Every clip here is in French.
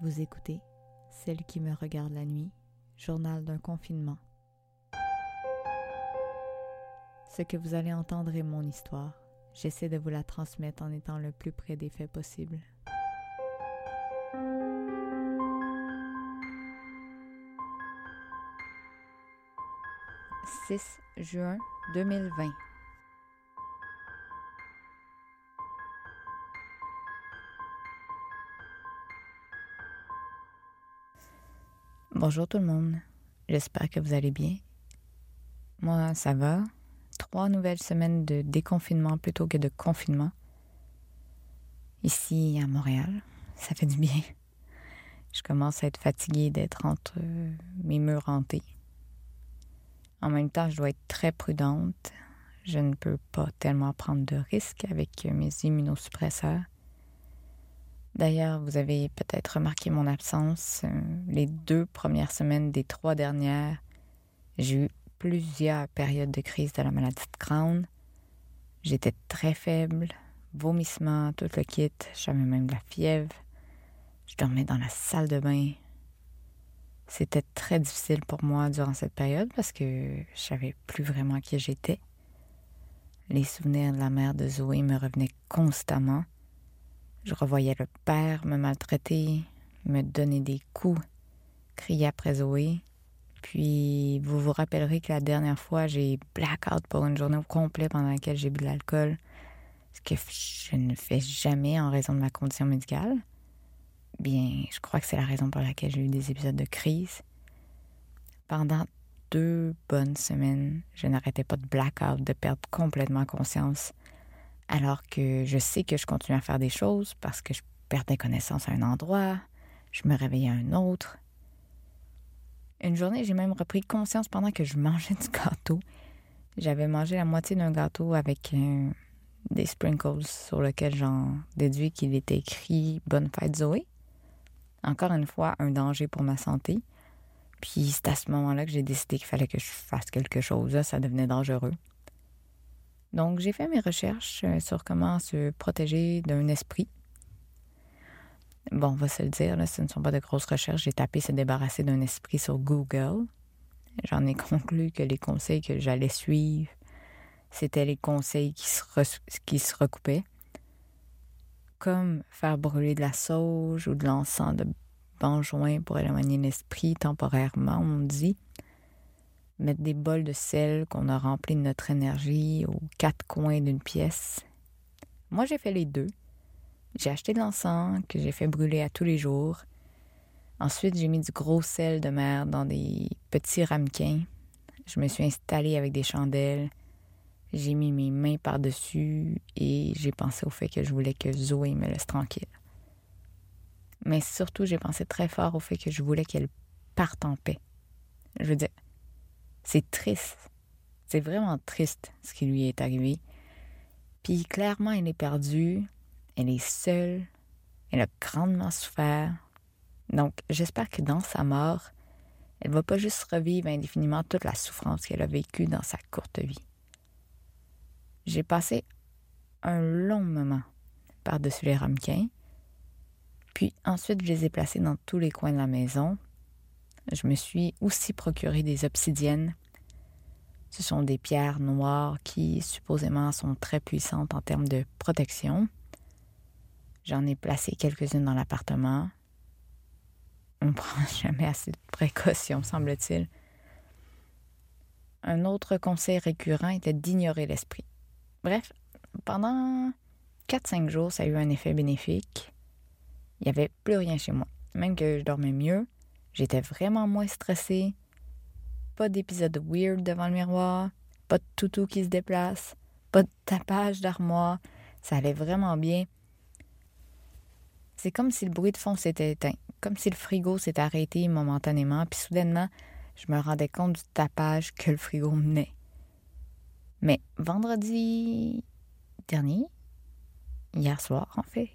Vous écoutez Celle qui me regarde la nuit, journal d'un confinement. Ce que vous allez entendre est mon histoire. J'essaie de vous la transmettre en étant le plus près des faits possible. « 6 juin 2020. Bonjour tout le monde, j'espère que vous allez bien. Moi, ça va. Trois nouvelles semaines de déconfinement plutôt que de confinement. Ici à Montréal, ça fait du bien. Je commence à être fatiguée d'être entre mes murs hantés. En même temps, je dois être très prudente. Je ne peux pas tellement prendre de risques avec mes immunosuppresseurs. D'ailleurs, vous avez peut-être remarqué mon absence. Euh, les deux premières semaines des trois dernières, j'ai eu plusieurs périodes de crise de la maladie de Crohn. J'étais très faible, vomissements, tout le kit, j'avais même de la fièvre. Je dormais dans la salle de bain. C'était très difficile pour moi durant cette période parce que je savais plus vraiment qui j'étais. Les souvenirs de la mère de Zoé me revenaient constamment. Je revoyais le père me maltraiter, me donner des coups, crier après Zoé. Puis vous vous rappellerez que la dernière fois, j'ai blackout pour une journée au complet pendant laquelle j'ai bu de l'alcool, ce que je ne fais jamais en raison de ma condition médicale. Bien, je crois que c'est la raison pour laquelle j'ai eu des épisodes de crise. Pendant deux bonnes semaines, je n'arrêtais pas de blackout, de perdre complètement conscience alors que je sais que je continue à faire des choses parce que je perdais connaissance à un endroit, je me réveillais à un autre. Une journée, j'ai même repris conscience pendant que je mangeais du gâteau. J'avais mangé la moitié d'un gâteau avec euh, des sprinkles sur lequel j'en déduis qu'il était écrit Bonne fête Zoé. Encore une fois, un danger pour ma santé. Puis c'est à ce moment-là que j'ai décidé qu'il fallait que je fasse quelque chose. ça devenait dangereux. Donc, j'ai fait mes recherches euh, sur comment se protéger d'un esprit. Bon, on va se le dire, ce ne sont pas de grosses recherches. J'ai tapé se débarrasser d'un esprit sur Google. J'en ai conclu que les conseils que j'allais suivre, c'était les conseils qui se, recoupaient. Comme faire brûler de la sauge ou de l'encens de benjoin pour éloigner l'esprit temporairement, on dit mettre des bols de sel qu'on a remplis de notre énergie aux quatre coins d'une pièce. Moi, j'ai fait les deux. J'ai acheté de l'encens que j'ai fait brûler à tous les jours. Ensuite, j'ai mis du gros sel de mer dans des petits ramequins. Je me suis installée avec des chandelles. J'ai mis mes mains par-dessus et j'ai pensé au fait que je voulais que Zoé me laisse tranquille. Mais surtout, j'ai pensé très fort au fait que je voulais qu'elle parte en paix. Je veux dire, c'est triste. C'est vraiment triste ce qui lui est arrivé. Puis clairement, elle est perdue, elle est seule, elle a grandement souffert. Donc, j'espère que dans sa mort, elle va pas juste revivre indéfiniment toute la souffrance qu'elle a vécue dans sa courte vie. J'ai passé un long moment par-dessus les ramequins, puis ensuite je les ai placés dans tous les coins de la maison, je me suis aussi procuré des obsidiennes. Ce sont des pierres noires qui supposément sont très puissantes en termes de protection. J'en ai placé quelques-unes dans l'appartement. On ne prend jamais assez de précautions, semble-t-il. Un autre conseil récurrent était d'ignorer l'esprit. Bref, pendant 4-5 jours, ça a eu un effet bénéfique. Il n'y avait plus rien chez moi. Même que je dormais mieux, J'étais vraiment moins stressée. Pas d'épisode weird devant le miroir, pas de toutou qui se déplace, pas de tapage d'armoire. Ça allait vraiment bien. C'est comme si le bruit de fond s'était éteint, comme si le frigo s'était arrêté momentanément, puis soudainement, je me rendais compte du tapage que le frigo menait. Mais vendredi dernier, hier soir en fait,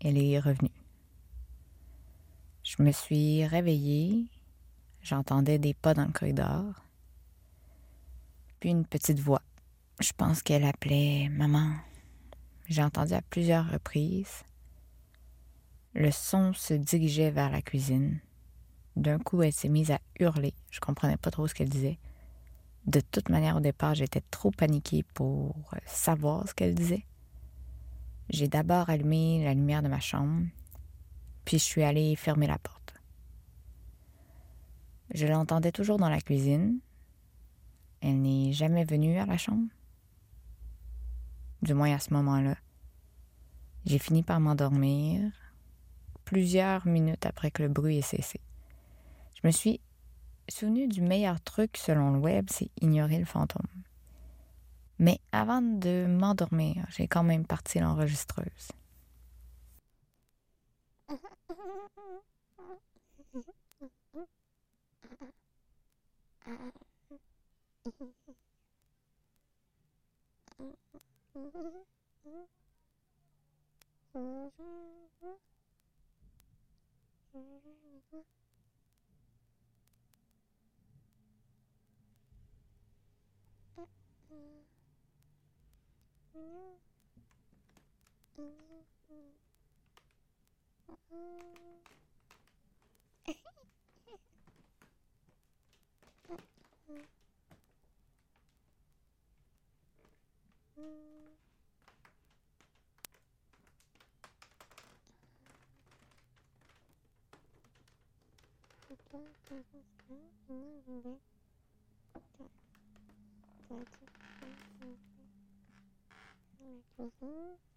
elle est revenue. Je me suis réveillée, j'entendais des pas dans le corridor, puis une petite voix. Je pense qu'elle appelait maman. J'ai entendu à plusieurs reprises. Le son se dirigeait vers la cuisine. D'un coup, elle s'est mise à hurler. Je comprenais pas trop ce qu'elle disait. De toute manière, au départ, j'étais trop paniquée pour savoir ce qu'elle disait. J'ai d'abord allumé la lumière de ma chambre, puis je suis allée fermer la porte. Je l'entendais toujours dans la cuisine. Elle n'est jamais venue à la chambre. Du moins à ce moment-là. J'ai fini par m'endormir plusieurs minutes après que le bruit ait cessé. Je me suis souvenu du meilleur truc selon le web, c'est ignorer le fantôme. Mais avant de m'endormir, j'ai quand même parti l'enregistreuse. 안녕 안녕 嗯。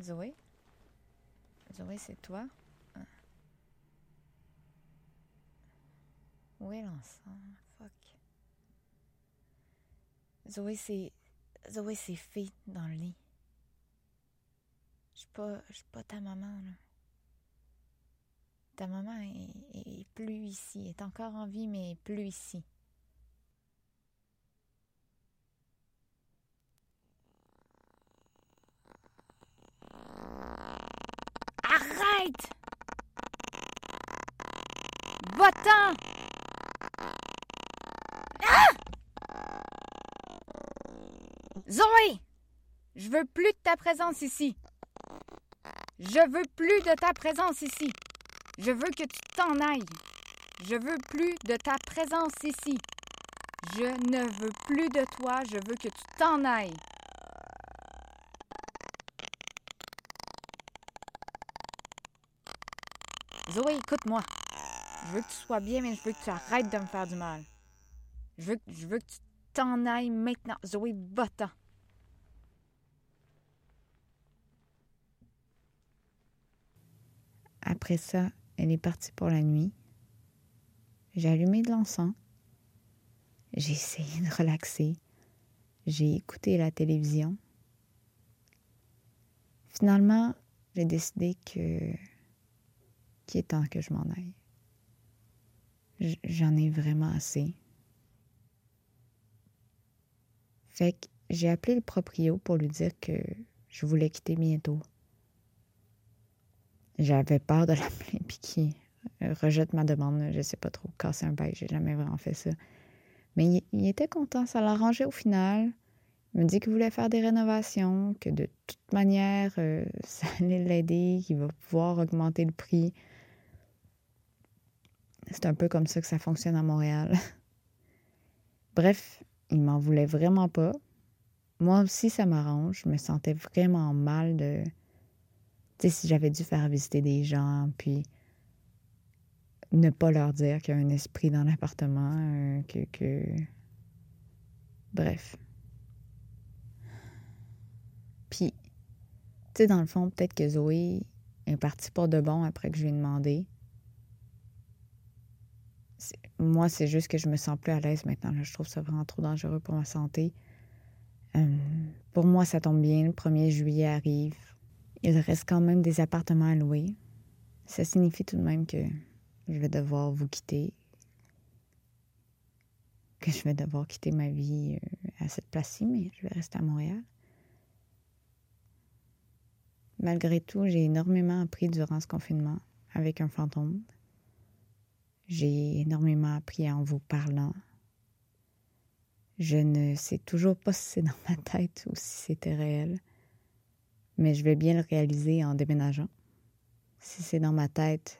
Zoé? Zoé, c'est toi? Où est l'ensemble? Fuck. Zoé, c'est. Zoé, c'est fait dans le lit. Je suis pas. Je suis pas ta maman, là. Ta maman est, plus ici, est encore en vie, mais plus ici. Arrête! Va-t'en! Ah! Zoé! Je veux plus de ta présence ici. Je veux plus de ta présence ici. Je veux que tu t'en ailles. Je veux plus de ta présence ici. Je ne veux plus de toi. Je veux que tu t'en ailles. Zoé, écoute-moi. Je veux que tu sois bien, mais je veux que tu arrêtes de me faire du mal. Je veux, je veux que tu t'en ailles maintenant. Zoé, va-t'en. Après ça, elle est partie pour la nuit. J'ai allumé de l'encens. J'ai essayé de relaxer. J'ai écouté la télévision. Finalement, j'ai décidé que qu'il est temps que je m'en aille. J'en ai vraiment assez. Fait que j'ai appelé le proprio pour lui dire que je voulais quitter bientôt. J'avais peur de l'appeler puis qui rejette ma demande. Je sais pas trop, casser un bail, j'ai jamais vraiment fait ça. Mais il, était content, ça l'arrangeait au final. Il me dit qu'il voulait faire des rénovations, que de toute manière, euh, ça allait l'aider, qu'il va pouvoir augmenter le prix. C'est un peu comme ça que ça fonctionne à Montréal. Bref, il m'en voulait vraiment pas. Moi aussi, ça m'arrange. Je me sentais vraiment mal de tu sais, si j'avais dû faire visiter des gens, puis ne pas leur dire qu'il y a un esprit dans l'appartement, euh, que, que... Bref. Puis, tu sais, dans le fond, peut-être que Zoé est partie pour de bon après que je lui ai demandé. Moi, c'est juste que je me sens plus à l'aise maintenant. Je trouve ça vraiment trop dangereux pour ma santé. Euh, pour moi, ça tombe bien. Le 1er juillet arrive. Il reste quand même des appartements à louer. Ça signifie tout de même que je vais devoir vous quitter, que je vais devoir quitter ma vie euh, à cette place-ci, mais je vais rester à Montréal. Malgré tout, j'ai énormément appris durant ce confinement avec un fantôme. J'ai énormément appris en vous parlant, Je ne sais toujours pas si c'est dans ma tête ou si c'était réel, mais je vais bien le réaliser en déménageant. Si c'est dans ma tête,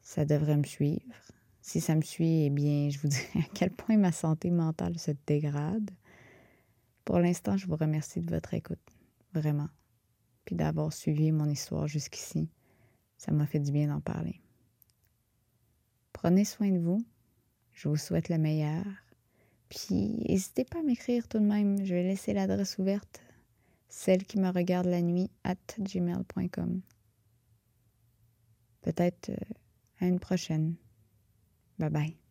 ça devrait me suivre. Si ça me suit, eh bien, je vous dirai à quel point ma santé mentale se dégrade. Pour l'instant, je vous remercie de votre écoute, vraiment, puis d'avoir suivi mon histoire jusqu'ici. Ça m'a fait du bien d'en parler. Prenez soin de vous. Je vous souhaite le meilleur. Puis, n'hésitez pas à m'écrire tout de même. Je vais laisser l'adresse ouverte. Celle qui me regarde la nuit at gmail.com. Peut-être euh, à une prochaine. Bye bye.